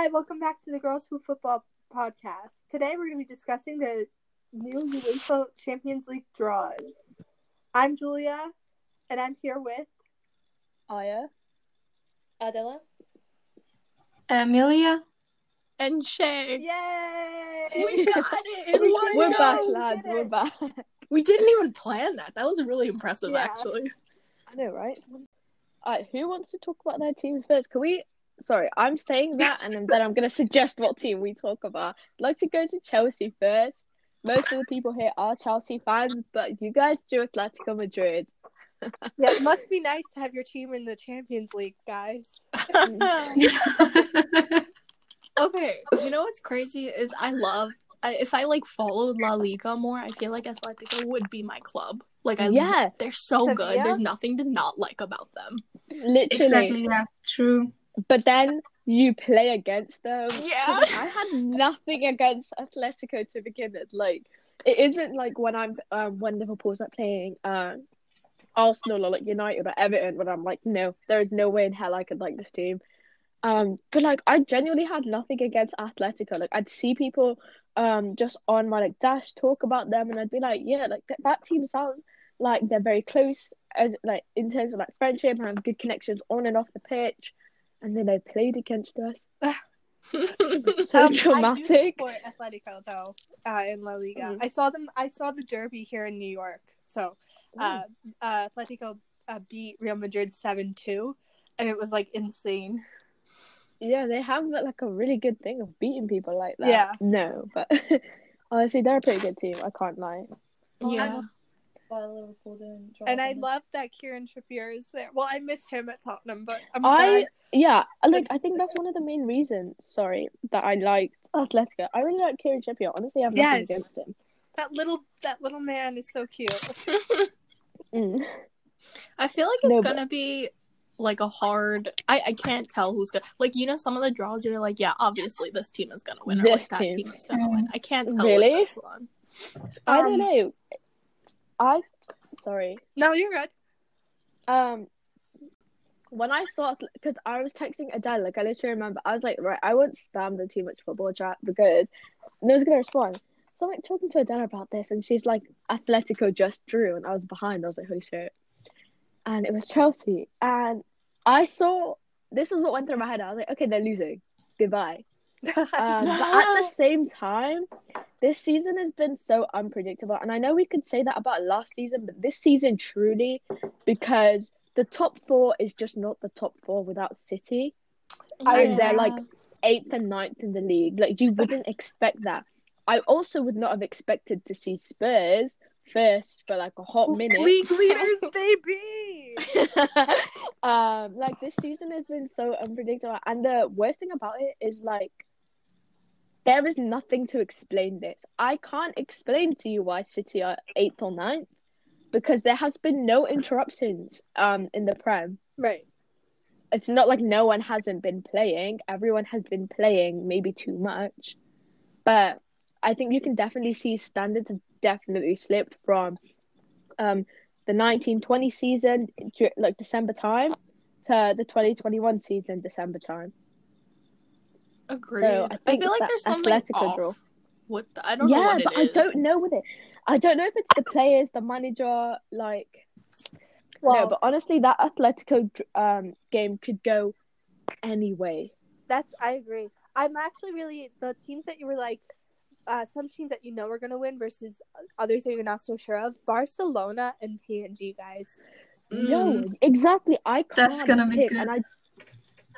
Hi, welcome back to the Girls Who Football podcast. Today we're going to be discussing the new UEFA Champions League draws. I'm Julia, and I'm here with. Aya. Adela. Amelia. and Shay. Yay! We got it in one We're go. back, lads. did We're back. We didn't even plan that. That was really impressive, Yeah. actually. I know, right? Alright, who wants to talk about their teams first? Can we? Sorry, I'm saying that, and then I'm going to suggest what team we talk about. I'd like to go to Chelsea first. Most of the people here are Chelsea fans, but you guys do Atletico Madrid. Yeah, it must be nice to have your team in the Champions League, guys. okay, you know what's crazy is I love I, if I like followed La Liga more. I feel like Atletico would be my club. Like I, Yeah. they're so good. Sevilla? There's nothing to not like about them. Literally. exactly, yeah, true. But then you play against them. Yeah. I had nothing against Atletico to begin with. Like it isn't like when I'm um when Liverpool's like playing uh Arsenal or like United or Everton when I'm like, no, there is no way in hell I could like this team. Um, but like I genuinely had nothing against Atletico. Like I'd see people um just on my like dash talk about them, and I'd be like, yeah, like th- that team sounds like they're very close as like in terms of like friendship and have good connections on and off the pitch. And then they played against us. So Um, I do support Atletico though uh, in La Liga. Mhm. I saw them. I saw the derby here in New York. So uh, uh, Atletico uh, beat Real Madrid seven two, and it was like insane. Yeah, they have like a really good thing of beating people like that. Yeah. No, but honestly, they're a pretty good team. I can't lie. yeah. Why Liverpool didn't And I love that Kieran Trippier is there. Well, I miss him at Tottenham, but I'm I glad. yeah, I like. I think that's one of the main reasons. Sorry, that I liked Atletico. I really like Kieran Trippier. Honestly, I have nothing Yes. against him. that little that little man is so cute. Mm. I feel like it's No, gonna be like a hard. I I can't tell who's gonna like. You know, some of the draws you're like, yeah, obviously this team is gonna win, or like This that team. team is gonna win. I can't tell Really? with this one. I Um, don't know. I sorry. No, you're good. Um, when I saw, because I was texting Adele, like I literally remember, I was like, right, I won't spam the too much football chat because no one's gonna respond. So I'm like talking to Adele about this, and she's like, Atletico just drew, and I was behind. I was like, holy shit! And it was Chelsea, and I saw this is what went through my head. I was like, okay, they're losing. Goodbye. Um, but at the same time, this season has been so unpredictable. And I know we could say that about last season, but this season truly, because the top four is just not the top four without City. And they're like eighth and ninth in the league. Like, you wouldn't expect that. I also would not have expected to see Spurs first for like a hot minute. League leaders, baby. um, like this season has been so unpredictable, and the worst thing about it is like there is nothing to explain this. I can't explain to you why City are eighth or ninth because there has been no interruptions um in the Prem. Right. It's not like no one hasn't been playing. Everyone has been playing, maybe too much. But I think you can definitely see standards have definitely slipped from um the 1920 season like December time to the 2021 season December time. Agreed. So, I I, feel like there's something off draw. with the, I don't know yeah, what it but is. I don't know with it. I don't know if it's the players, the manager, like Well, no, but honestly that Atletico um game could go any way. that's I agree. I'm actually really the teams that you were like, uh, some teams that you know are gonna win versus others that you're not so sure of. Barcelona and PSG, guys. Mm. No, exactly. I can't That's gonna be good. and I.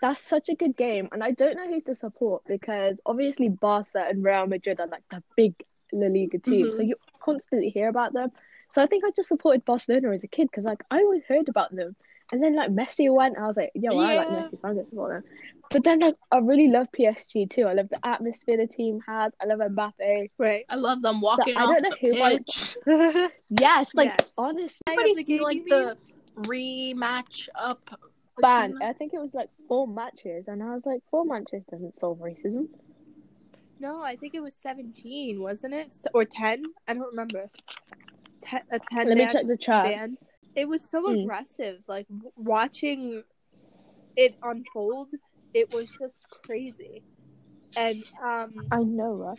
That's such a good game, and I don't know who to support because obviously Barca and Real Madrid are like the big La Liga team, so Mhm. you constantly hear about them. So I think I just supported Barcelona as a kid because like I always heard about them, and then like Messi went, I was like, yo, I like Messi, so I'm gonna support them. But then like I really love PSG too. I love the atmosphere the team has. I love Mbappe. Right. I love them walking I off don't know the who I- pitch. Yes, like Yes. honestly, Everybody the see game, like the rematch up. Ban. I think it was like four matches, and I was like, four matches doesn't solve racism. no, I think it was 17, wasn't it? Or 10? I don't remember. Ten, a 10 Let me check the chat. ban. It was so Mm. aggressive. Like watching it unfold, it was just crazy. and um, I know, right?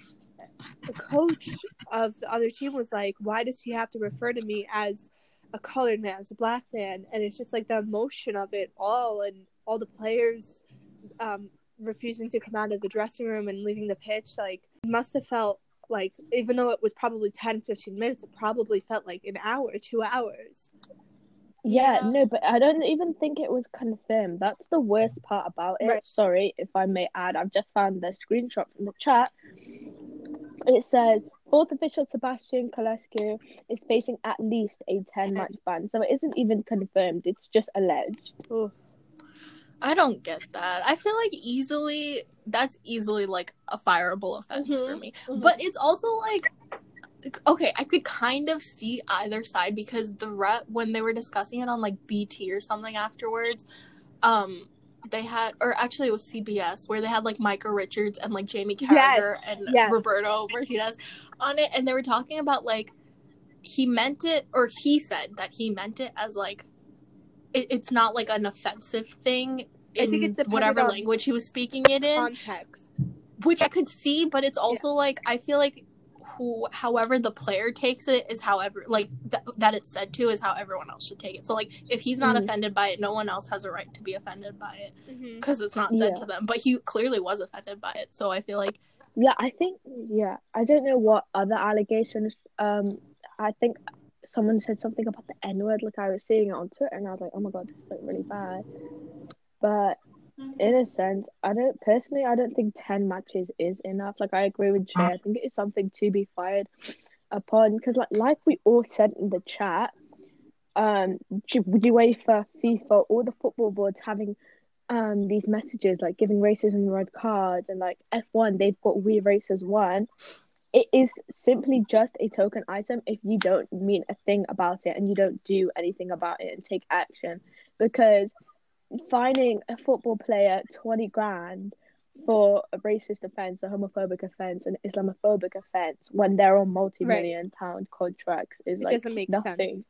the coach of the other team was like, "Why does he have to refer to me as a colored man, as a black man?" And it's just like the emotion of it all, and all the players um, refusing to come out of the dressing room and leaving the pitch. Like, it must have felt like, even though it was probably 10, 15 minutes, it probably felt like an hour, two hours. Yeah, Yeah. no, but I don't even think it was confirmed. That's the worst part about it. Right. Sorry if I may add, I've just found the screenshot from the chat. It says fourth official Sebastian Coltescu is facing at least a 10 match ban. So it isn't even confirmed, it's just alleged. Oh, I don't get that. I feel like easily that's easily like a fireable offense for Mhm, me. mhm. But it's also like okay, I could kind of see either side because the rep when they were discussing it on like BT or something afterwards, um they had or actually it was CBS where they had like Micah Richards and like Jamie Yes, Carragher and yes. Roberto Martinez on it and they were talking about like he meant it or he said that he meant it as like it, it's not like an offensive thing I think it's whatever language he was speaking it in context. which I could see, but it's also like I feel like who, however the player takes it is however like th- that it's said to is how everyone else should take it. So like if he's not Mm. offended by it, no one else has a right to be offended by it because it's not said Yeah. to them. But he clearly was offended by it, so I feel like Yeah, I think, yeah, I don't know what other allegations. Um, I think someone said something about the N word, like I was seeing it on Twitter, and I was like, oh my god, this is like really bad. But in a sense, I don't personally, I don't think 10 matches is enough. Like, I agree with Jay. I think it is something to be fired upon because, like, like we all said in the chat, um, UEFA, FIFA, all the football boards having um these messages like giving racism red cards and like F1 they've got We Race As One. It is simply just a token item if you don't mean a thing about it and you don't do anything about it and take action because finding a football player 20 grand for a racist offense, a homophobic offense, an Islamophobic offense when they're on multi-million pound contracts is It like nothing. sense.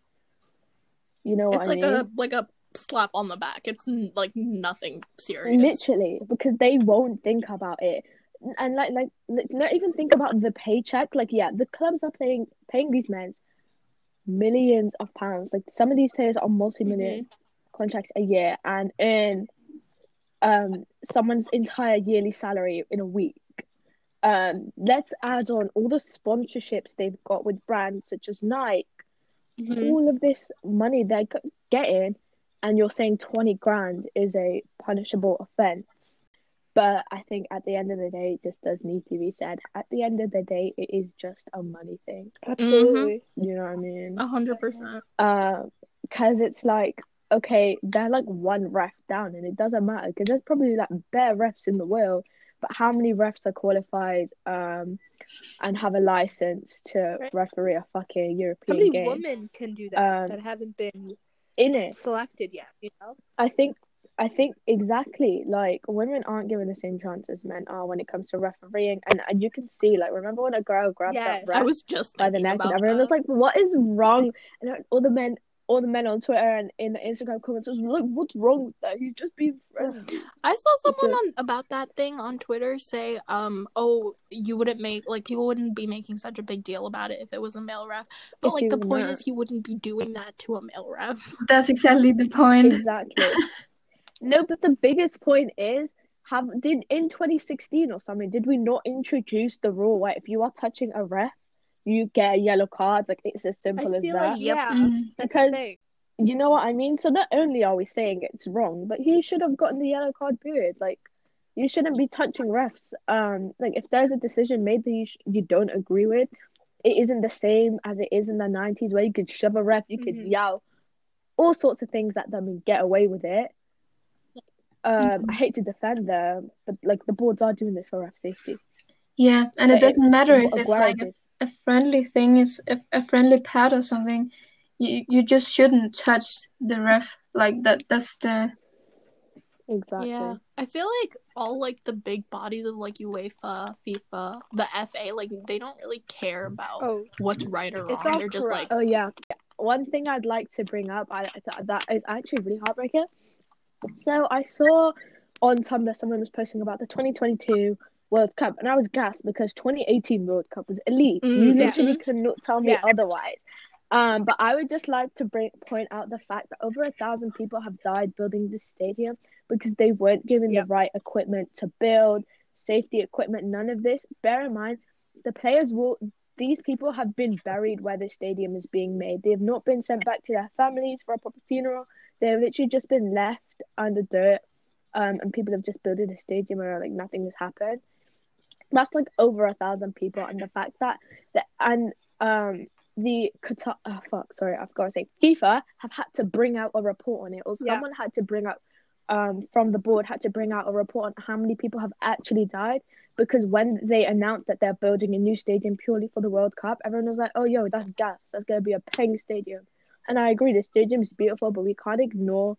You know what it's I like mean? a like a slap on the back. It's n- like nothing serious. Literally, because they won't think about it, and like, like, like, not even think about the paycheck. Like, yeah, the clubs are paying paying these men millions of pounds. Like, some of these players are multi-million mm-hmm. Contracts a year and earn um someone's entire yearly salary in a week. Um, let's add on all the sponsorships they've got with brands such as Nike. Mhm. All of this money they're getting, and you're saying 20 grand is a punishable offense. But I think at the end of the day, it just does need to be said. At the end of the day, it is just a money thing. Absolutely. You know what I mean? A hundred percent. because it's like okay, they're like one ref down, and it doesn't matter because there's probably like bare refs in the world, but how many refs are qualified um and have a license to Right. referee a fucking European How European many game? women can do that Um, that haven't been In it, selected yet? You know. I think. I think exactly like women aren't given the same chance as men are when it comes to refereeing, and, and you can see like remember when a girl grabbed Yes. that ref I was just by the neck, and everyone that. was like, "What is wrong?" And all the men, all the men on Twitter and in the Instagram comments was like, "What's wrong with that? He's just being friendly." I saw someone on about that thing on Twitter say, um, oh, you wouldn't make like people wouldn't be making such a big deal about it if it was a male ref. But If like the point not. is he wouldn't be doing that to a male ref. That's exactly the point. Exactly. no, but the biggest point is. Have did in 2016 or something? Did we not introduce the rule where if you are touching a ref, you get a yellow card? Like it's as simple I as feel that. like yeah, Mm. that's Because- You know what I mean? So not only are we saying it's wrong, but he should have gotten the yellow card period. Like you shouldn't be touching refs. Um, like if there's a decision made that you sh- you don't agree with, it isn't the same as it is in the '90s where you could shove a ref, you could Mhm. yell all sorts of things at them and get away with it. Um, I hate to defend them, but like the boards are doing this for ref safety. Yeah, and it But it- doesn't matter if it's like a, did. A friendly thing, is a, a friendly pad or something. You you just shouldn't touch the ref like that. That's the exactly. Yeah, I feel like all like the big bodies of like UEFA, FIFA, the FA, like they don't really care about Oh, what's right or It's wrong. They're just like. Oh yeah. One thing I'd like to bring up, I th- that is actually really heartbreaking. So I saw on Tumblr someone was posting about the 2022 World Cup, and I was gassed because 2018 World Cup was elite. Mm, you yes. literally cannot tell me Yes. otherwise. Um, but I would just like to bring point out the fact that over a thousand people have died building this stadium because they weren't given Yep. the right equipment to build, safety equipment, none of this. Bear in mind, the players will. These people have been buried where the stadium is being made. They have not been sent back to their families for a proper funeral. They have literally just been left under dirt, um, and people have just built a stadium where like nothing has happened. That's like over a thousand people, and the fact that that and um the Qatar, oh fuck, sorry, I've got to say, FIFA have had to bring out a report on it, or Yeah. someone had to bring up um, from the board had to bring out a report on how many people have actually died. Because when they announced that they're building a new stadium purely for the World Cup, everyone was like, "Oh, yo, that's gas. That's gonna be a paying stadium." And I agree, the stadium is beautiful, but we can't ignore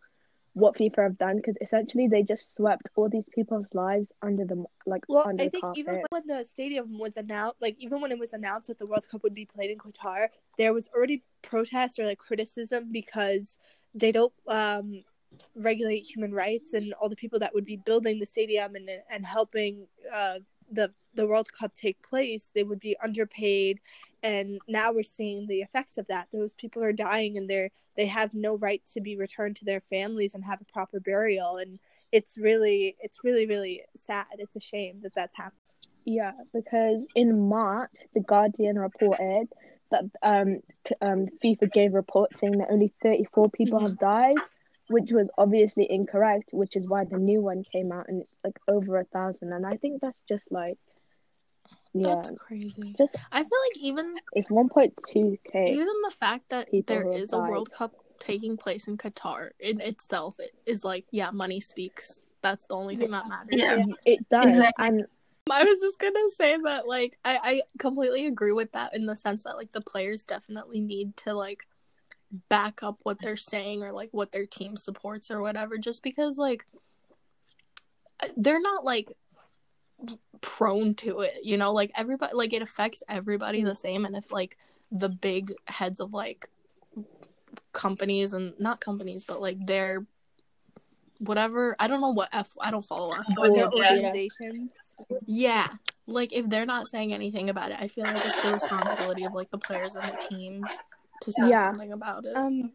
what FIFA have done because essentially they just swept all these people's lives under the like Well, I think carpet. even when the stadium was announced, like even when it was announced that the World Cup would be played in Qatar, there was already protest or like criticism because they don't um, regulate human rights and all the people that would be building the stadium and and helping uh, the the World Cup take place, they would be underpaid, and now we're seeing the effects of that. Those people are dying, and they're they have no right to be returned to their families and have a proper burial and it's really it's really really sad it's a shame that that's happening Yeah, because in March, the Guardian reported that um, um, FIFA gave a report saying that only 34 people have died, which was obviously incorrect, which is why the new one came out and it's like over a thousand. And I think that's just like, yeah, That's crazy. just I feel like even it's 1.2k. even the fact that there is there who have is a. World Cup taking place in Qatar in itself it is like yeah, money speaks. That's the only thing that matters. Yeah. It does. Exactly. And I was just gonna say that like I, I completely agree with that in the sense that like the players definitely need to like back up what they're saying or like what their team supports or whatever just because like they're not like prone to it you know like everybody like it affects everybody the same and if like the big heads of like companies and not companies but like their whatever i don't know what f i don't follow f or their yeah. organizations yeah. Like if they're not saying anything about it, I feel like it's the responsibility of like the players and the teams to say Yeah. something about it. um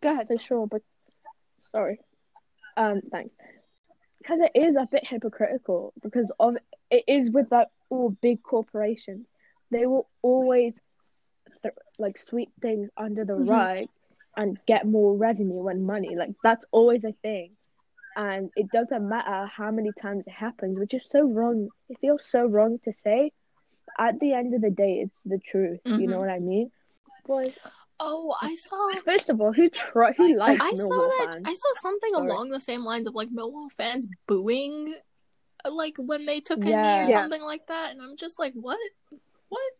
go ahead for sure, but sorry. Um, thanks. Because it is a bit hypocritical because of it is with like all big corporations. They will always th- like sweep things under the Mhm. rug and get more revenue and money. Like that's always a thing. And it doesn't matter how many times it happens, which is so wrong. It feels so wrong to say. At the end of the day, it's the truth. You know Mhm. what I mean? Boys, oh, I saw first of all, who try who likes I saw that fans? I saw something Sorry. along the same lines of like Millwall fans booing like when they took a knee or Yes. something like that and I'm just like what? What?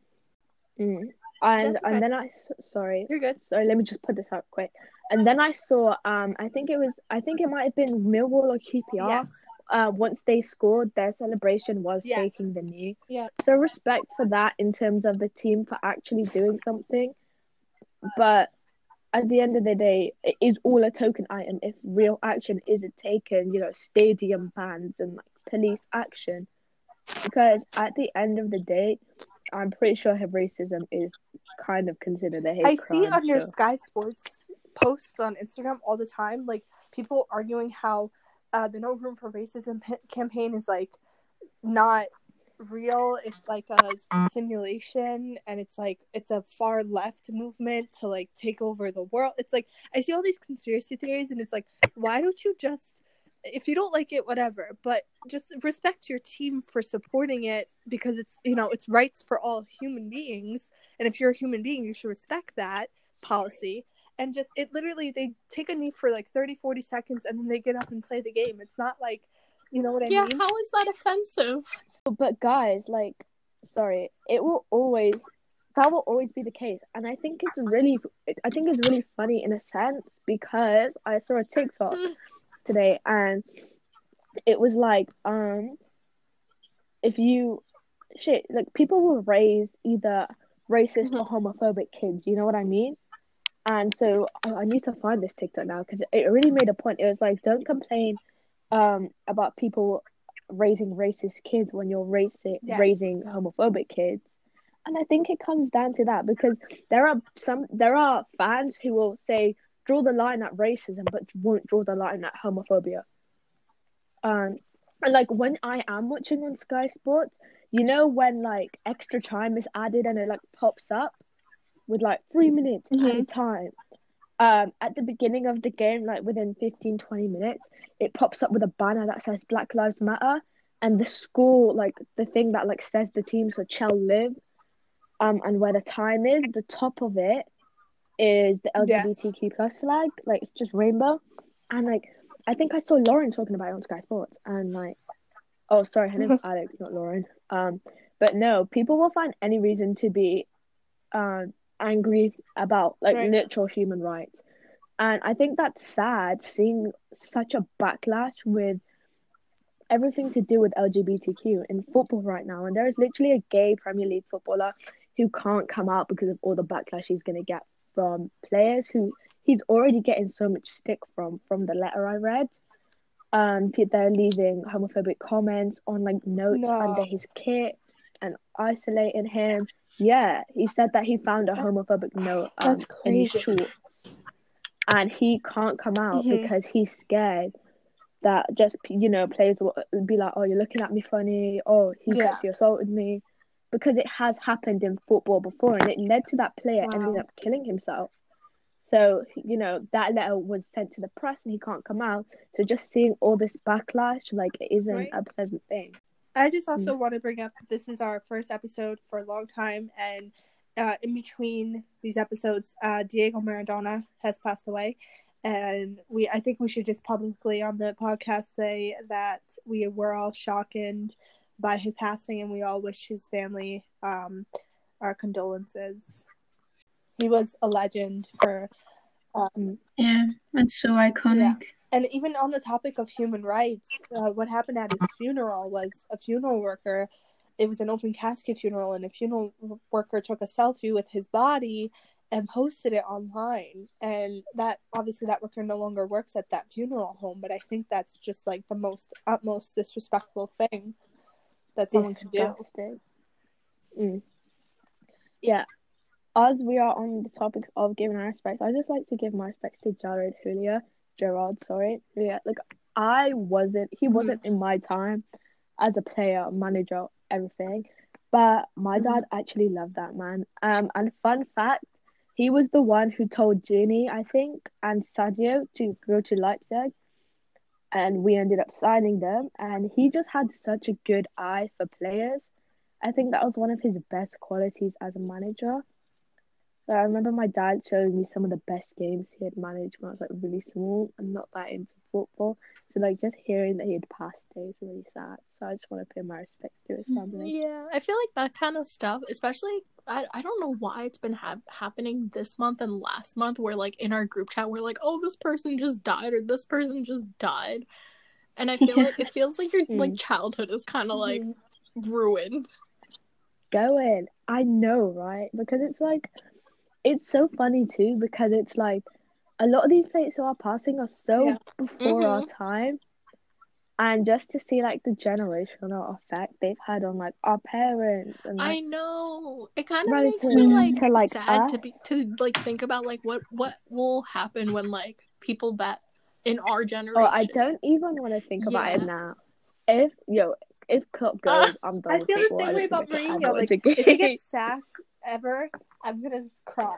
Mm. And That's okay. and then I sorry you're good sorry let me just put this out quick. And then I saw um I think it was I think it might have been Millwall or QPR. yes Uh, once they scored, their celebration was Yes. taking the knee. Yeah. So respect for that in terms of the team for actually doing something. But at the end of the day, it is all a token item if real action isn't taken. You know, stadium bans and like police action. Because at the end of the day, I'm pretty sure racism is kind of considered a hate i crime. see on your sky sports posts on instagram all the time like people arguing how uh, the no room for racism campaign is like not real it's like a simulation and it's like it's a far left movement to like take over the world. It's like i see all these conspiracy theories and it's like why don't you just if you don't like it whatever but just respect your team for supporting it because it's you know it's rights for all human beings and if you're a human being you should respect that policy. And just it literally they take a knee for like 30 40 seconds and then they get up and play the game. It's not like you know what i yeah, mean? yeah how is that offensive? But guys, like, sorry, it will always that will always be the case, and I think it's really, I think it's really funny in a sense because I saw a TikTok today, and it was like, um, if you, shit, like people will raise either racist or homophobic kids, you know what I mean? And so I I need to find this TikTok now because it really made a point. It was like, don't complain, um, about people raising racist kids when you're raising Yes. raising homophobic kids. And I think it comes down to that because there are some there are fans who will say draw the line at racism but won't draw the line at homophobia. Um and like when I am watching on Sky Sports, you know when like extra time is added and it like pops up with like three minutes at a time. Um, at the beginning of the game, like within 15, 20 minutes, it pops up with a banner that says Black Lives Matter and the score, like the thing that like says the team, so Chell live, um, and where the time is, the top of it is the LGBTQ plus flag, like it's just rainbow. And like I think I saw Lauren talking about it on Sky Sports and like oh sorry, her name's Alex, not Lauren. Um but no, people will find any reason to be um angry about like Right. literal human rights. And I think that's sad seeing such a backlash with everything to do with LGBTQ in football right now. And there is literally a gay Premier League footballer who can't come out because of all the backlash he's going to get from players who he's already getting so much stick from from the letter I read. Um, they're leaving homophobic comments on like notes No. under his kit and isolating him. Yeah, he said that he found a homophobic note um, in his shorts, and he can't come out Mhm. because he's scared that just you know players will be like, "Oh, you're looking at me funny," "Oh, he Yeah. sexually assaulted me," because it has happened in football before, and it led to that player ending up killing himself. So you know that letter was sent to the press, and he can't come out. So just seeing all this backlash, like, it isn't Right. a pleasant thing. I Mm. just also want to bring up that this is our first episode for a long time, and uh, in between these episodes, uh, Diego Maradona has passed away, and we I think we should just publicly on the podcast say that we were all shockened by his passing, and we all wish his family um, our condolences. He was a legend for um, Yeah, it's so iconic. And even on the topic of human rights, uh, what happened at his funeral was a funeral worker. It was an open casket funeral, and a funeral worker took a selfie with his body and posted it online. And that obviously that worker no longer works at that funeral home, but I think that's just like the most utmost disrespectful thing that someone could do. Mm. Yeah. As we are on the topics of giving our respects, I just like to give my respects to Jared Houllier. Gerard, sorry. Yeah, like I wasn't he Mhm. wasn't in my time as a player, manager, everything. But my Mhm. dad actually loved that man. Um and fun fact, he was the one who told Ginny, I think, and Sadio to go to Leipzig and we ended up signing them. And he just had such a good eye for players. I think that was one of his best qualities as a manager. So I remember my dad showing me some of the best games he had managed when I was like really small and not that into football. So like just hearing that he had passed is really sad. So I just want to pay my respects to his family. Yeah, I feel like that kind of stuff, especially I, I don't know why it's been hap happening this month and last month, where like in our group chat we're like, oh, this person just died or this person just died, and I feel Yeah. like it feels like your like Mm. childhood is kind of like Mhm. ruined. Going. I know, right? Because it's like it's so funny too because it's like a lot of these players who are passing are so Yeah. before our mm-hmm. time. And just to see like the generational effect they've had on like our parents and I know it kind of makes me like, to, like, sad to be to like think about like what what will happen when like people that in our generation. oh I don't even want to think about it now. If yo, if Klopp goes, I'm done I feel the same way about Mourinho. Like, if he gets sacked ever, I'm gonna cry.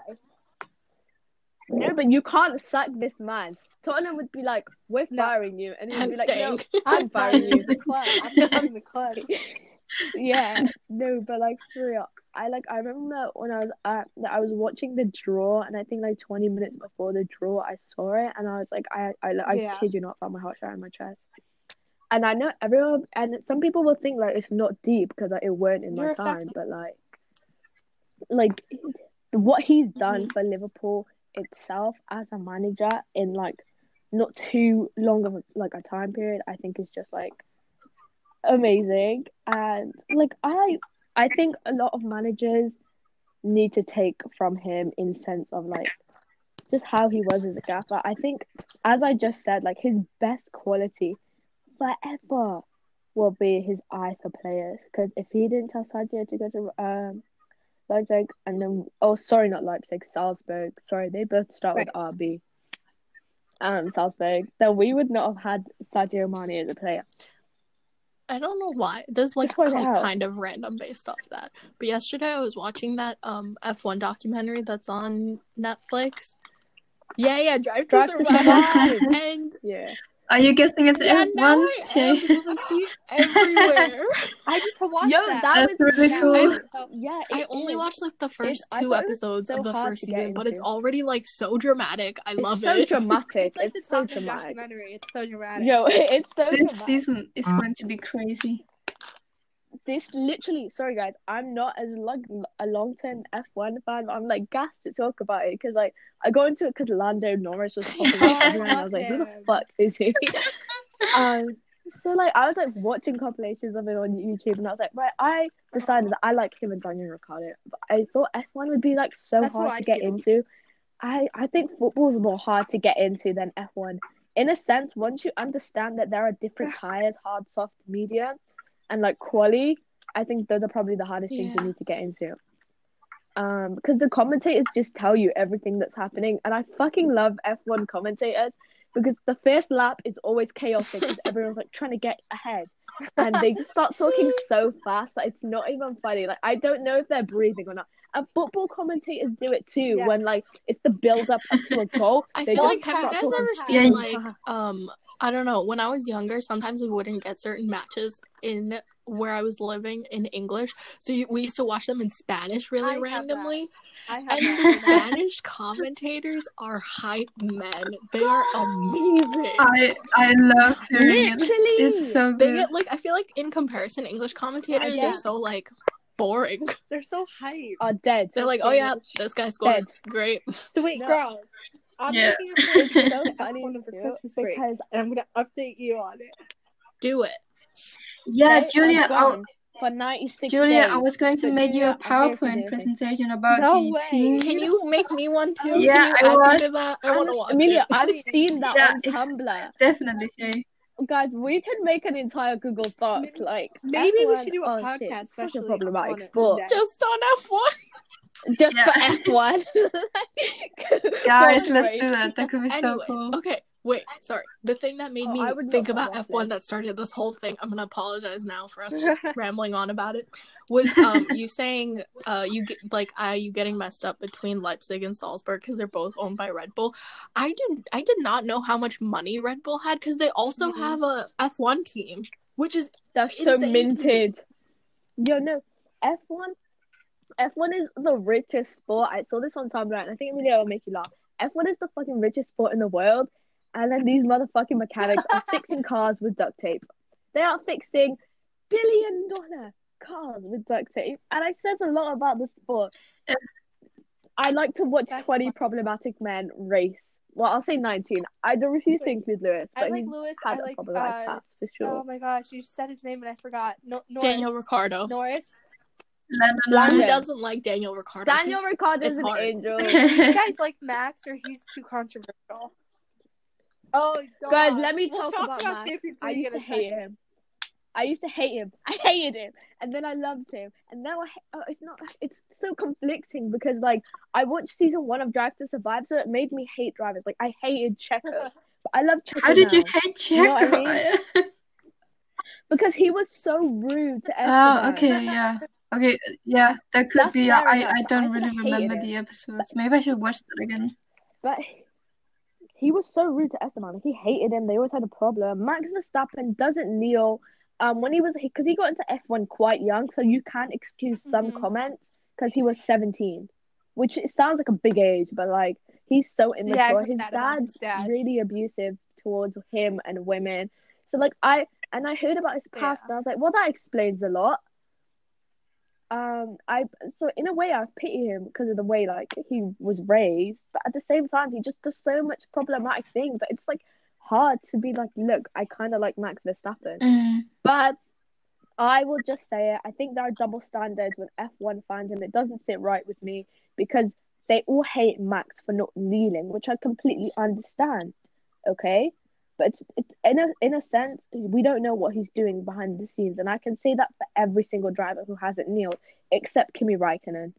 No, but you can't sack this man. Tottenham would be like, "We're No. firing you," and he'd be like, "No. I'm firing firing you." the club. I'm firing the club. yeah, no, but like for real, I like I remember when I was at that I was watching the draw, and I think like 20 minutes before the draw, I saw it, and I was like, I I, I Yeah. kid you not, felt my heart shot in my chest. And I know everyone, and some people will think like it's not deep because like, it weren't in my You're time, but like, like what he's done for Liverpool itself as a manager in like not too long of a, like a time period, I think is just like amazing. And like I, I think a lot of managers need to take from him in sense of like just how he was as a gaffer. I think, as I just said, like his best quality forever will be his eye for players. Because if he didn't tell Sadio to go to um, Leipzig, and then oh sorry, not Leipzig, Salzburg. Sorry, they both start with RB. Um, Salzburg. Then we would not have had Sadio Mane as a player. I don't know why. There's like kind of random based off that. But yesterday I was watching that um F1 documentary that's on Netflix. Yeah, yeah, Drive to Drive to Survive. Survive. and Yeah. Are you guessing it's yeah, now F1? I am I see everywhere. I need to watch Yo, that. that That's was really cool. it- yeah. I it only is. watched like the first I two thought it was episodes so of the first season, but it's already like so dramatic. I It's love so it. dramatic. It's like It's the so dramatic. It's so dramatic. Yo, it's so This dramatic. season is mm. going to be crazy. This literally sorry guys i'm not as like a long-term f1 fan but i'm like gassed to talk about it because like i got into it because lando norris was popping Oh, up I everywhere and i was like who the fuck is he? Um so like i was like watching compilations of it on youtube and i was like right i decided that i like him and daniel ricciardo but i thought f1 would be like so That's hard I to get feel. into. I i think football's more hard to get into than f1 in a sense once you understand that there are different tires hard soft medium and like quali I think those are probably the hardest things Yeah. you need to get into. Um, because the commentators just tell you everything that's happening, and I fucking love F1 commentators because the first lap is always chaotic because everyone's like trying to get ahead, and they just start talking so fast that it's not even funny. Like I don't know if they're breathing or not. And football commentators do it too Yes. when like it's the build up up to a goal. I they feel just like have you guys ever seen like um I don't know when I was younger sometimes we wouldn't get certain matches in where I was living in English so you, we used to watch them in Spanish I really have that. randomly I have and that. the Spanish commentators are hype men they are amazing I I love hearing it. Literally, It's so they good. get like I feel like in comparison English commentators Yeah. are so like boring They're so hype. are dead. they're like oh yeah this guy scored great So wait, No. girls. I'm Yeah. making a It's so funny F1 over too, Christmas break, because and I'm gonna update you on it. do it Yeah, they Julia, I, gone for 96 Julia, days. I was going to But make you Julia, a I'm here for PowerPoint presentation about No the way. teams. can you make me one too Yeah, I was- me I want to watch Amelia, it I've seen that Yeah, on Tumblr. Definitely, Jay. Guys, we can make an entire Google Doc. Maybe- Like Maybe we F1 should do a oh, podcast, it's such a problematic sport. just on F1 Just Yeah. for F1. Guys, Going let's crazy. do that. That could be so cool. okay, wait, sorry. The thing that made Oh, me would think about F1 it. that started this whole thing, I'm gonna apologize now for us just rambling on about it, was um you saying uh you get like uh you getting messed up between Leipzig and Salzburg because they're both owned by Red Bull. I didn't I did not know how much money Red Bull had because they also Mhm. have a F1 team, which is That's so Insane to me. minted. Yo, no, F1. F1 is the richest sport. I saw this on Tumblr, and I think Amelia will make you laugh. F1 is the fucking richest sport in the world, and then these motherfucking mechanics are fixing cars with duct tape. They are fixing billion dollar cars with duct tape, and it says a lot about the sport. I like to watch That's 20 funny. problematic men race. Well, I'll say 19. I don't refuse to include Lewis, I but like Lewis. had I a like problematic uh, past for sure. oh my gosh, you said his name and I forgot. No, Norris. Daniel Ricciardo. Norris. Lando Who Lando. Norris. doesn't like Daniel Ricciardo? Daniel He's- Ricciardo is it's an hard. angel. You guys like Max or he's too controversial? Oh, God. Guys, let me We'll talk, talk about, about Max. I used to hate second. him. I used to hate him. I hated him, and then I loved him, and now I. ha- Oh, it's not. It's so conflicting because like I watched season one of Drive to Survive, so it made me hate drivers. Like I hated Checo, but I love Checo How did you now hate You know I Checo? because he was so rude to oh, Esteban. okay, yeah. Okay, yeah, that could That's be. Yeah, I, I don't really remember the episodes. Maybe I should watch that again. But he was so rude to Esteban. He hated him. They always had a problem. Max Verstappen doesn't kneel. Um, when he was because he got into F one quite young, so you can't excuse some Mhm. comments because he was seventeen, which it sounds like a big age, but like he's so immature. heard his dad's dad. really abusive towards him and women. So like I and I heard about his past, Yeah. and I was like, well, that explains a lot. Um, I so in a way I pity him because of the way like he was raised, but at the same time he just does so much problematic things that it's like hard to be like, look, I kind of like Max Verstappen, Mm. but I will just say it. I think there are double standards with F1 fans, and it doesn't sit right with me because they all hate Max for not kneeling, which I completely understand. Okay, But it's, it's in a in a sense, we don't know what he's doing behind the scenes, and I can say that for every single driver who hasn't kneeled, except Kimi Raikkonen.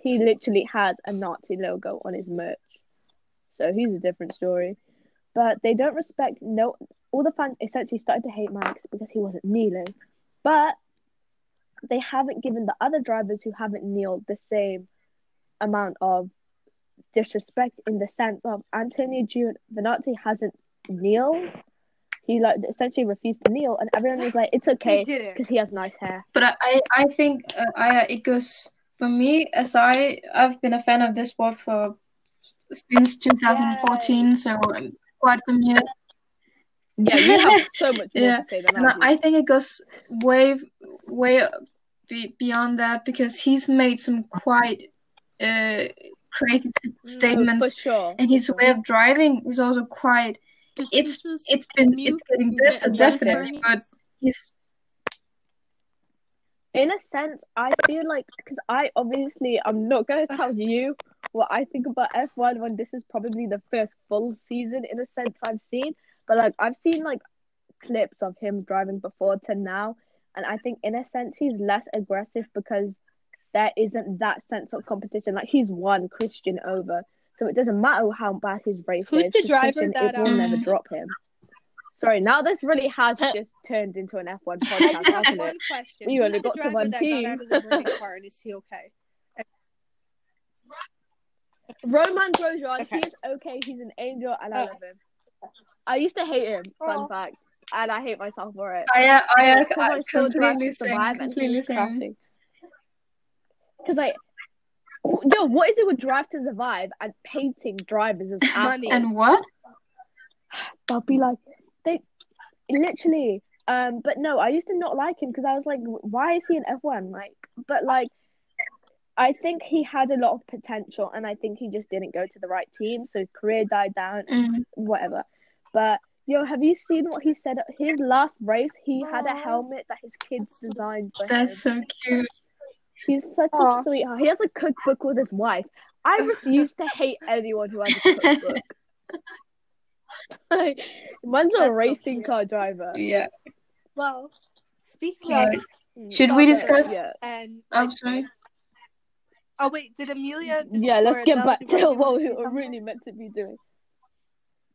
He literally has a Nazi logo on his merch, so he's a different story. But they don't respect no. All the fans essentially started to hate Max because he wasn't kneeling, but they haven't given the other drivers who haven't kneeled the same amount of disrespect in the sense of Antonio Giovinazzi hasn't kneeled. He like essentially refused to kneel, and everyone was like, "It's okay He didn't. because he has nice hair." But I, I, I think uh, I, it goes for me as I I've been a fan of this sport for since 2014, so um, quite some years. Yeah, you have so much more Yeah, to say than I. I think it goes way, way be, beyond that because he's made some quite uh, crazy s- No, statements, for sure. and his way of driving is also quite. It's- It's been it's getting better definitely, but he's in a sense, I feel like because I obviously I'm not gonna tell you what I think about F1 when this is probably the first full season in a sense I've seen, but like I've seen like clips of him driving before to now, and I think in a sense he's less aggressive because there isn't that sense of competition. Like he's won Christian over, so it doesn't matter how bad his race Who's is. the 'cause driver Christian, that, it will never um, drop him. Sorry, now this really has Uh, just turned into an F1 I podcast, just have hasn't one it? question. You only Who's the got to one team. got out of the burning car and is he okay? Romain Grosjean, Okay. he's okay. He's an angel, and I Oh. love him. I used to hate him. Fun Oh. fact, and I hate myself for it. I uh, I, I I saw Drive completely to same, Survive, and he completely was same. crafting. Because like, yo, what is it with Drive to Survive and painting drivers as Money. assholes? And what? They'll be like, they literally. Um, but no, I used to not like him because I was like, why is he in F1? Like, but like, I think he had a lot of potential, and I think he just didn't go to the right team, so his career died down. Mm, whatever. But yo, have you seen what he said? His last race, he had a helmet that his kids designed for him. that's so cute. He's such Aw. a sweetheart. He has a cookbook with his wife. I refuse to hate anyone who has a cookbook. like, man's That's a so racing cute. car driver. Yeah. Well, speaking Yeah. of Should we discuss? Yeah. and Oh, sorry. oh wait, did Amelia? Did, Yeah, let's get back to one of you what we were something? really meant to be doing.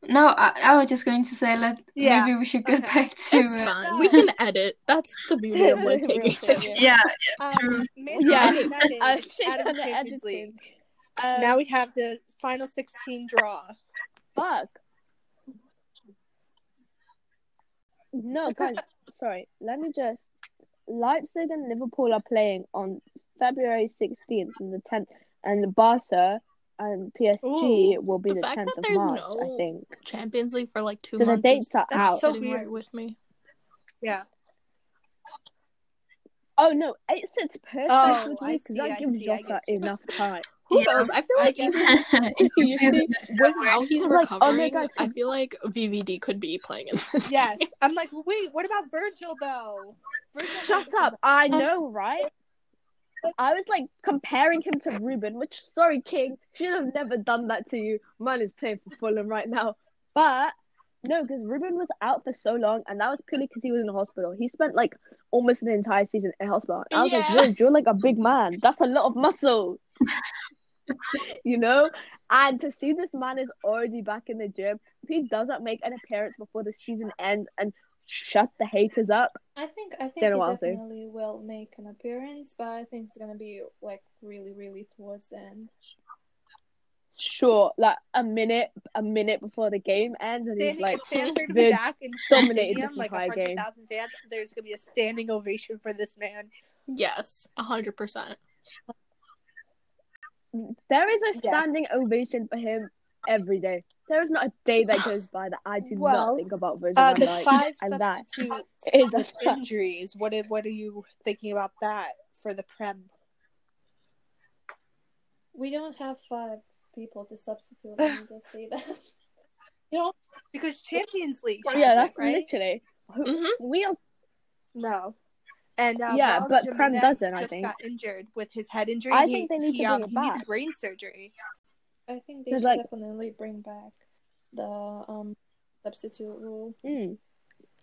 No, I, I was just going to say let Yeah. maybe we should go Okay. back to It's uh. We can edit. That's the beauty of like taking things. yeah. yeah Um, True. Manchester Yeah. United Uh, out of the the Champions. League. Um, now we have the final sixteen draw. Fuck. No, guys, sorry. Let me just. Leipzig and Liverpool are playing on February 16th and the 10th, and Barca Um, and PSG Ooh, will be the the, fact 10th that of there's March, no- I think. Champions League for like two So the months. dates are out. so weird. right with me. Yeah. Oh no, it's it's perfect Oh, with I me because that gives see, I Jota enough time. Who Yeah. knows? I feel like guess- even You You see see? with how he's I'm like, oh recovering, God, I feel like VVD could be playing in this. Yes, game. I'm like, wait, what about Virgil though? Virgil Shut up! I know, right? I was like comparing him to Ruben, which sorry, King, should have never done that to you. Man is playing for Fulham right now, but no, because Ruben was out for so long, and that was purely because he was in the hospital. He spent like almost an entire season in hospital. I was like, Yeah. Ruben, you're like a big man. That's a lot of muscle, you know. And to see this man is already back in the gym, if he doesn't make an appearance before the season ends and shut the haters up, I think I think Don't he what I'll definitely will make an appearance, but I think it's gonna be like really, really towards the end. sure, like a minute, a minute before the game ends, and he's Standing, like, fans are gonna be back in Shell dominated Stadium, this like entire game." hundred thousand fans, there's gonna be a standing ovation for this man. Yes, hundred percent. There is a Yes. standing ovation for him every day. There is not a day that goes by that I do Well, not think about Virgil Uh, van the Dijk, five and that substitutes a injuries. What are, what are you thinking about that for the Prem? We don't have five people to substitute. Let me just say that. Because Champions League, has yeah, it, that's right. literally who, Mhm. we are. No. And uh, Yeah, Miles but Prem doesn't, I just think. got injured with his head injury. I He- think they need he, to bring um, it he needed back. brain surgery. I think they should like- definitely bring back the um substitute rule. Mm.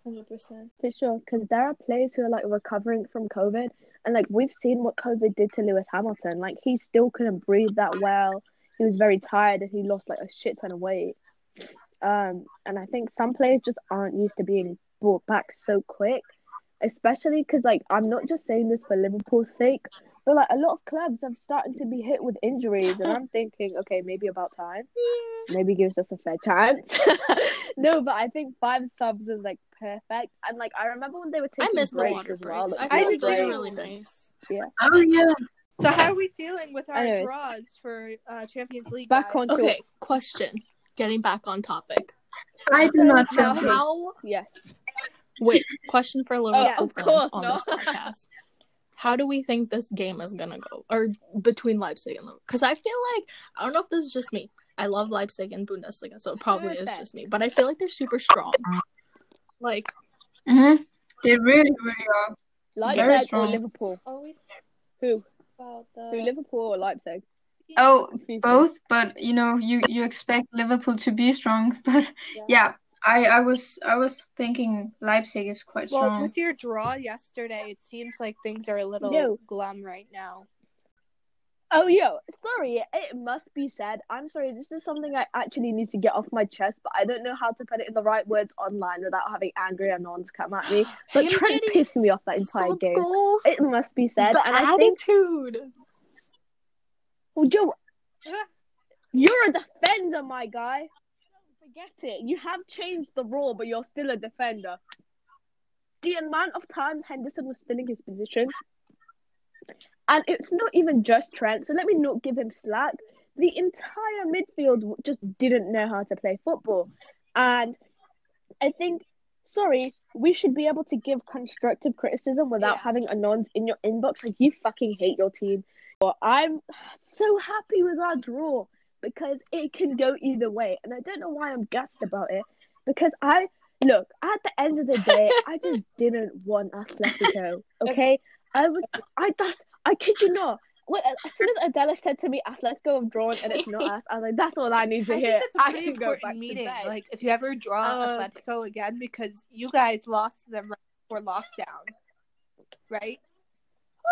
Hundred percent. For sure, because there are players who are like recovering from COVID, and like we've seen what COVID did to Lewis Hamilton. Like he still couldn't breathe that well. He was very tired, and he lost like a shit ton of weight. Um, and I think some players just aren't used to being brought back so quick, especially because like I'm not just saying this for Liverpool's sake, but like a lot of clubs are starting to be hit with injuries, and I'm thinking, okay, maybe about time. Maybe gives us a fair chance. no, but I think five subs is like perfect, and like I remember when they were taking I taking miss the breaks water as well. like, I think those are really nice. Yeah. Oh yeah. So how are we feeling with our Anyways. draws for uh, Champions League? Back guys? on to Okay, question. Getting back on topic. I do not know How Yes. wait, question for Liverpool of fans course on not. this podcast. How do we think this game is gonna go? Or between Leipzig and Because I feel like I don't know if this is just me. I love Leipzig and Bundesliga, so it probably is just me. But I feel like they're super strong. Like hmm They really, really are. Leipzig or strong. Liverpool? Are we Who? about the Who? Liverpool or Leipzig? Oh, both, but you know, you you expect Liverpool to be strong, but Yeah. yeah, I I was I was thinking Leipzig is quite Well, strong. with your draw yesterday, it seems like things are a little No. glum right now. Oh, yo, sorry. It must be said. I'm sorry. This is something I actually need to get off my chest, but I don't know how to put it in the right words online without having angry anons come at me. But him Trent getting pissed me off that entire subbed game. off, It must be said. the and I think, attitude. Oh, well, Joe, you're a defender, my guy. Don't it. You have changed the role, but you're still a defender. The amount of times Henderson was filling his position, and it's not even just Trent. So let me not give him slack. The entire midfield just didn't know how to play football, and I think, sorry, we should be able to give constructive criticism without Yeah. having anons in your inbox like you fucking hate your team. But I'm so happy with our draw because it can go either way, and I don't know why I'm gassed about it because I look at the end of the day, I just didn't want Atletico. Okay, I would, I that's, I kid you not. When, as soon as Adela said to me, "Atletico have drawn and it's not us," I was like, "That's all I need to I hear." think that's a I pretty important meeting. Like, if you ever draw Um, Atletico again, because you guys lost them right before lockdown, right?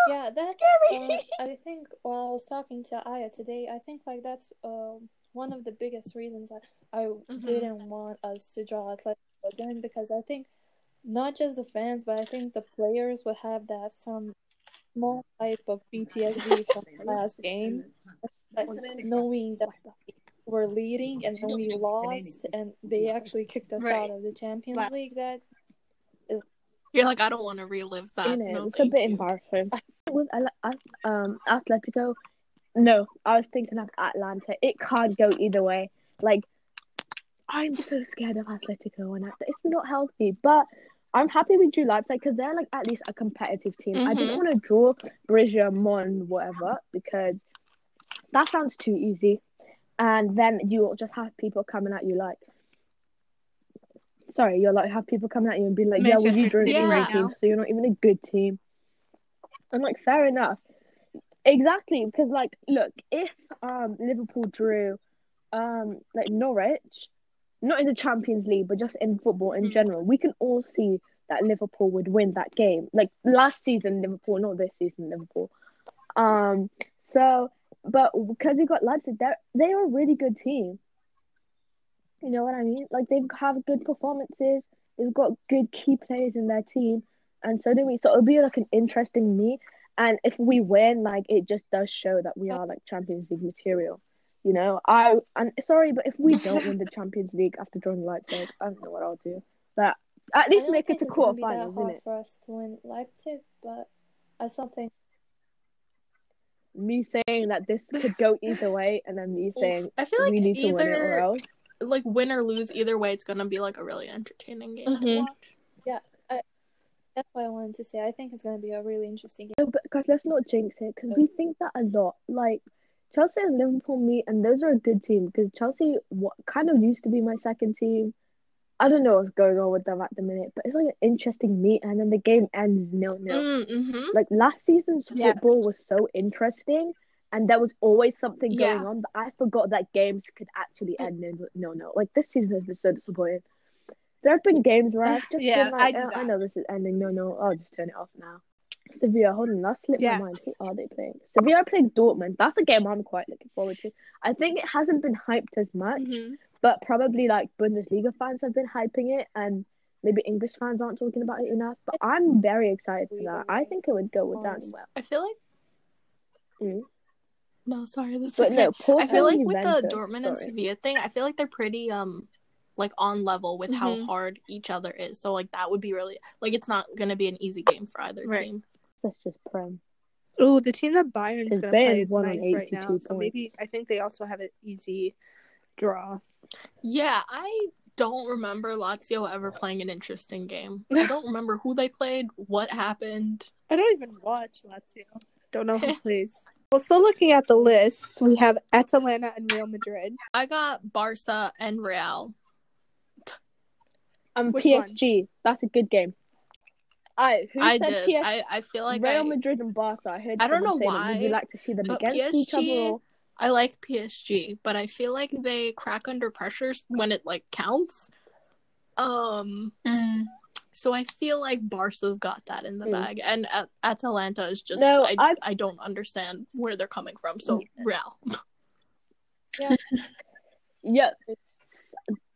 Yeah, that Scary. uh, I think while I was talking to Aya today, I think like that's um one of the biggest reasons I, I Mhm. didn't want us to draw Atletico again because I think not just the fans, but I think the players would have that some small type of PTSD from last game, like knowing that we're leading and then we lost and they actually kicked us Right. out of the Champions League. That You're like, I don't want to relive that. it. No, it's a bit you. embarrassing. With um Atletico, no, I was thinking of Atalanta. It can't go either way. Like, I'm so scared of Atletico, and it's not healthy. But I'm happy with Drew Leipzig because they're like at least a competitive team. I didn't Mhm. want to draw Brescia, Mon, whatever, because that sounds too easy. And then you'll just have people coming at you like, sorry, you'll like have people coming at you and be like, yeah, well, you an City right team, so you're not even a good team. I'm like, fair enough. Exactly, because like, look, if um Liverpool drew um like Norwich, not in the Champions League, but just in football in Mhm. general, we can all see that Liverpool would win that game. Like last season, Liverpool, not this season, Liverpool. Um, so but because we got Leipzig, they they are a really good team. You know what I mean? Like they have have good performances. They've got good key players in their team, and so do we. So it'll be like an interesting meet. And if we win, like it just does show that we are like Champions League material. You know, I and sorry, but if we don't win the Champions League after drawing Leipzig, I don't know what I'll do. But at least make it to it's gonna be that quarterfinals, isn't hard it? for us to win Leipzig, but I still think Me saying that this could go either way, and then me saying I feel like we need to win it or else. Like win or lose, either way, it's gonna be like a really entertaining game to Mhm. watch. that's what I wanted to say. I think it's going to be a really interesting game. No, but guys, let's not jinx it because we think that a lot. Like Chelsea and Liverpool meet, and those are a good team because Chelsea what kind of used to be my second team. I don't know what's going on with them at the minute, but it's like an interesting meet, and then the game ends nil nil. Mm-hmm. Like last season's Yes. football was so interesting, and there was always something Yeah. going on. But I forgot that games could actually end in no, nil. Like this season has been so disappointing. there have been games where I've just Yeah, been like, I "Oh, I know this is ending. No, no, I'll just turn it off now. Sevilla, hold on, that slipped Yes. my mind. Who are they playing? Sevilla are playing Dortmund. That's a game I'm quite looking forward to. I think it hasn't been hyped as much, Mhm. but probably like Bundesliga fans have been hyping it, and maybe English fans aren't talking about it enough. But I'm very excited for that. I think it would go with down well. I feel like. Mm. No, sorry. That's But okay. no, Porto I feel like and with the Juventus, Dortmund and. Sevilla thing, I feel like they're pretty um like on level with how Mhm. hard each other is. So like that would be really like it's not gonna be an easy game for either Right. team. That's just Prem. Oh, the team that Bayern's Because going to play Bayern's is won ninth right now, 82 so maybe I think they also have an easy draw. Yeah, I don't remember Lazio ever playing an interesting game. I don't remember who they played, what happened. I don't even watch Lazio. Don't know who plays. Well, still looking at the list, we have Atalanta and Real Madrid. I got Barca and Real. Um, Which PSG. That's a good game. I who I said did. PSG? I, I feel like Real I, Madrid and Barca. I heard. I don't know say that. Would you like to see them but against each other? Or... I like PSG, but I feel like they crack under pressures when it like counts. Um Mm. So I feel like Barca's got that in the Mm. bag and At- Atalanta is just No, I, I've- I don't understand where they're coming from. So Real. Yeah,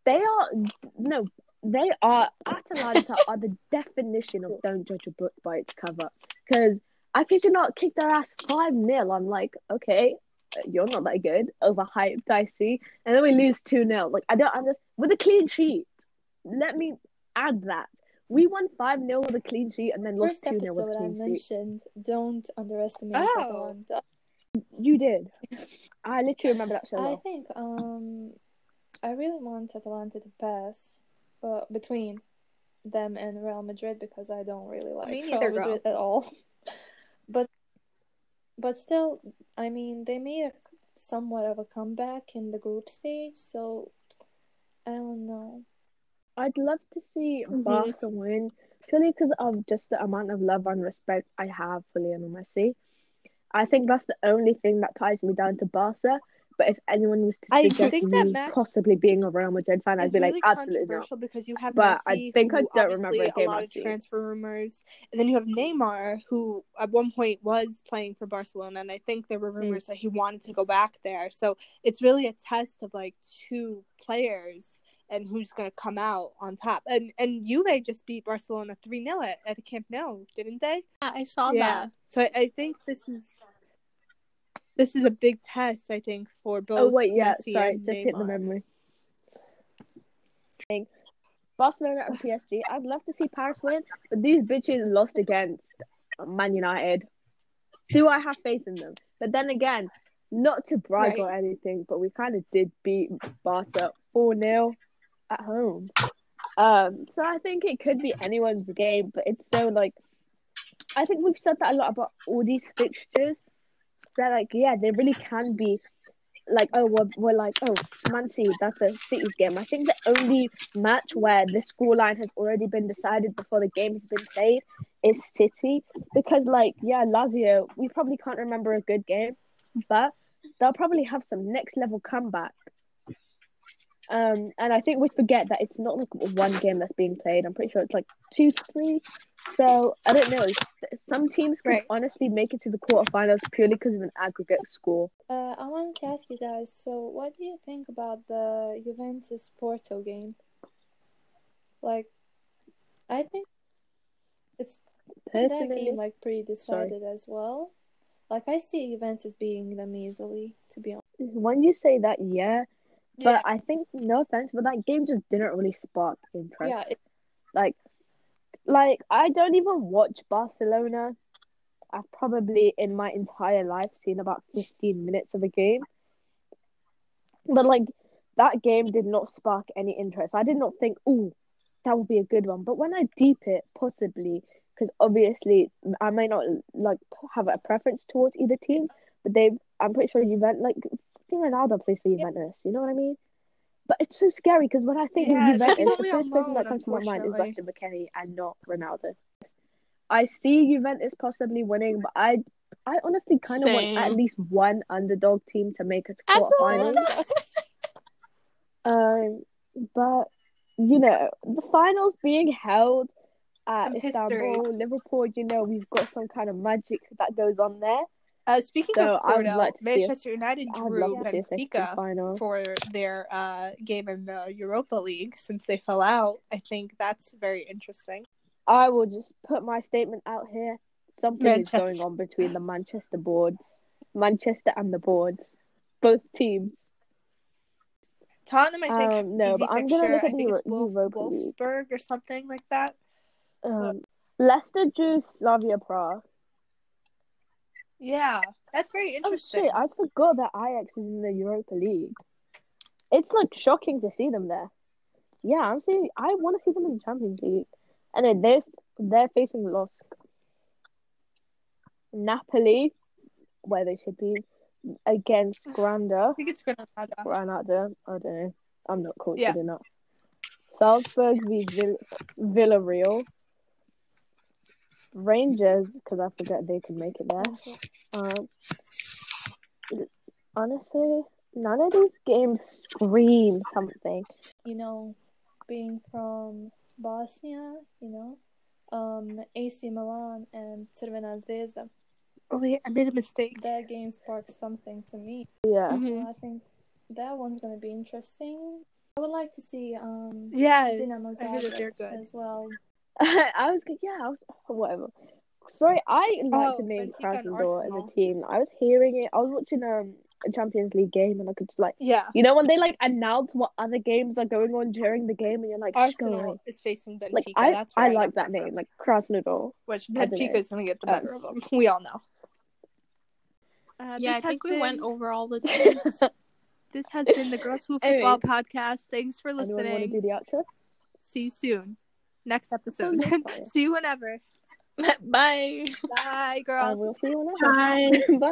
they are. No, they are. Atalanta are the definition of don't judge a book by its cover. Because I kid you not, kick their ass five 0 I'm like, okay, you're not that good. Overhyped, I see. And then we lose two 0 Like I don't understand. With a clean sheet, let me add that. We won 5 0 with a clean sheet and then lost First 2 0 with episode a I clean sheet. mentioned, don't underestimate Oh. Atalanta. You did. I literally remember that so I think um, I really want Atalanta to pass, but between them and Real Madrid because I don't really like Me Real neither, girl. Madrid at all. but but still, I mean, they made a somewhat of a comeback in the group stage, so I don't know. I'd love to see Mhm. Barca win purely because of just the amount of love and respect I have for Lionel Messi. I think that's the only thing that ties me down to Barca. But if anyone was to I suggest think that me possibly being a Real Madrid fan, I'd be like, really absolutely not. because you have But Messi, I think I don't remember a game a lot of transfer rumors, and then you have Neymar, who at one point was playing for Barcelona, and I think there Mm. were rumors that he wanted to go back there. So it's really a test of like two players and who's going to come out on top. And and Juve just beat Barcelona three 0 at, at Camp Nou, didn't they? Yeah, I saw yeah. that. So I, I think this is. This is a big test, I think, for oh, both. Oh wait, yeah, Messi sorry, and just hit the Neymar. memory. Barcelona and PSG. I'd love to see Paris win, but these bitches lost against Man United. Do I have faith in them? But then again, not to brag Right. or anything, but we kind of did beat Barca 4 0 at home. Um, so I think it could be anyone's game, but it's so like, I think we've said that a lot about all these fixtures. That like, yeah, they really can be like, oh, we're, we're like, oh, Man City, that's a City's game. I think the only match where the scoreline has already been decided before the game has been played is City. Because, like, yeah, Lazio, we probably can't remember a good game, but they'll probably have some next level comeback. Um, and I think we forget that it's not like one game that's being played. I'm pretty sure it's like two, three. So I don't know. Some teams can Right. honestly make it to the quarterfinals purely because of an aggregate score. Uh, I wanted to ask you guys, so what do you think about the Juventus Porto game? Like, I think it's that game like pretty Sorry. decided as well. Like, I see Juventus beating them easily, to be honest. when you say that, yeah, Yeah. but I think no offense, but that game just didn't really spark interest. Yeah, it, Like, like I don't even watch Barcelona. I've probably in my entire life seen about 15 minutes of a game. But like that game did not spark any interest. I did not think, "Oh, that would be a good one." But when I deep it, possibly because obviously I may not like have a preference towards either team, but they, I'm pretty sure you Juventus, like fucking Ronaldo plays for Juventus. You know what I mean? But it's so scary because when I think Yeah, of Juventus, the first on person that comes to my mind is. Weston McKennie and not Ronaldo. I see Juventus possibly winning, but I, I honestly kind of want at least one underdog team to make it to quarterfinals. Um, but you know, the finals being held at Some Istanbul, history. Liverpool, you know, we've got some kind of magic that goes on there. Uh, speaking So of Porto, to Manchester United drew to see if they can Benfica final. for their uh, game in the Europa League since they fell out. I think that's very interesting. I will just put my statement out here. Something is going on between the Manchester boards, Manchester and the boards, both teams. Tottenham, I think, Um, no, but I'm gonna look at the Wolf, Europa League. Wolfsburg or something like that. So- Um, Leicester drew Slavia Prague. Yeah, that's very Oh interesting. shit! I forgot that Ajax is in the Europa League. It's like shocking to see them there. Yeah, I'm seeing. I want to see them in the Champions League, and then they're they're facing Los Napoli, where they should be against Granada. I think it's Granada. Granada. I don't know. I'm not cultured Yeah. enough. Salzburg v Vill- Villarreal. Rangers, because I forgot they could make it there. Um, honestly, none of these games scream something. You know, being from Bosnia, you know, um, AC Milan and Crvena Zvezda. Oh wait, I made a mistake. That game sparks something to me. Yeah. Mhm. I think that one's gonna be interesting. I would like to see um yeah, Dinamo I heard that Zagreb they're good. as well. I was yeah, I was whatever. Sorry, I like Oh, the name Benfica and Krasnodar as a team. I was hearing it. I was watching um a Champions League game, and I could just like Yeah, you know when they like announce what other games are going on during the game, and you're like, "Shh, go. Arsenal is facing Benfica. Like I, That's where I like that from. name, like Krasnodar. Which I. Benfica is going to get the Um, better of them. We all know. Uh, Yeah, I this has think we been- went over all the teams. This has been the Girls Who Football Anyways. podcast. Thanks for Anyone want to listening. do the outro? See you soon. Next episode. See you whenever. Bye. Bye, I will see you whenever. Bye. Bye.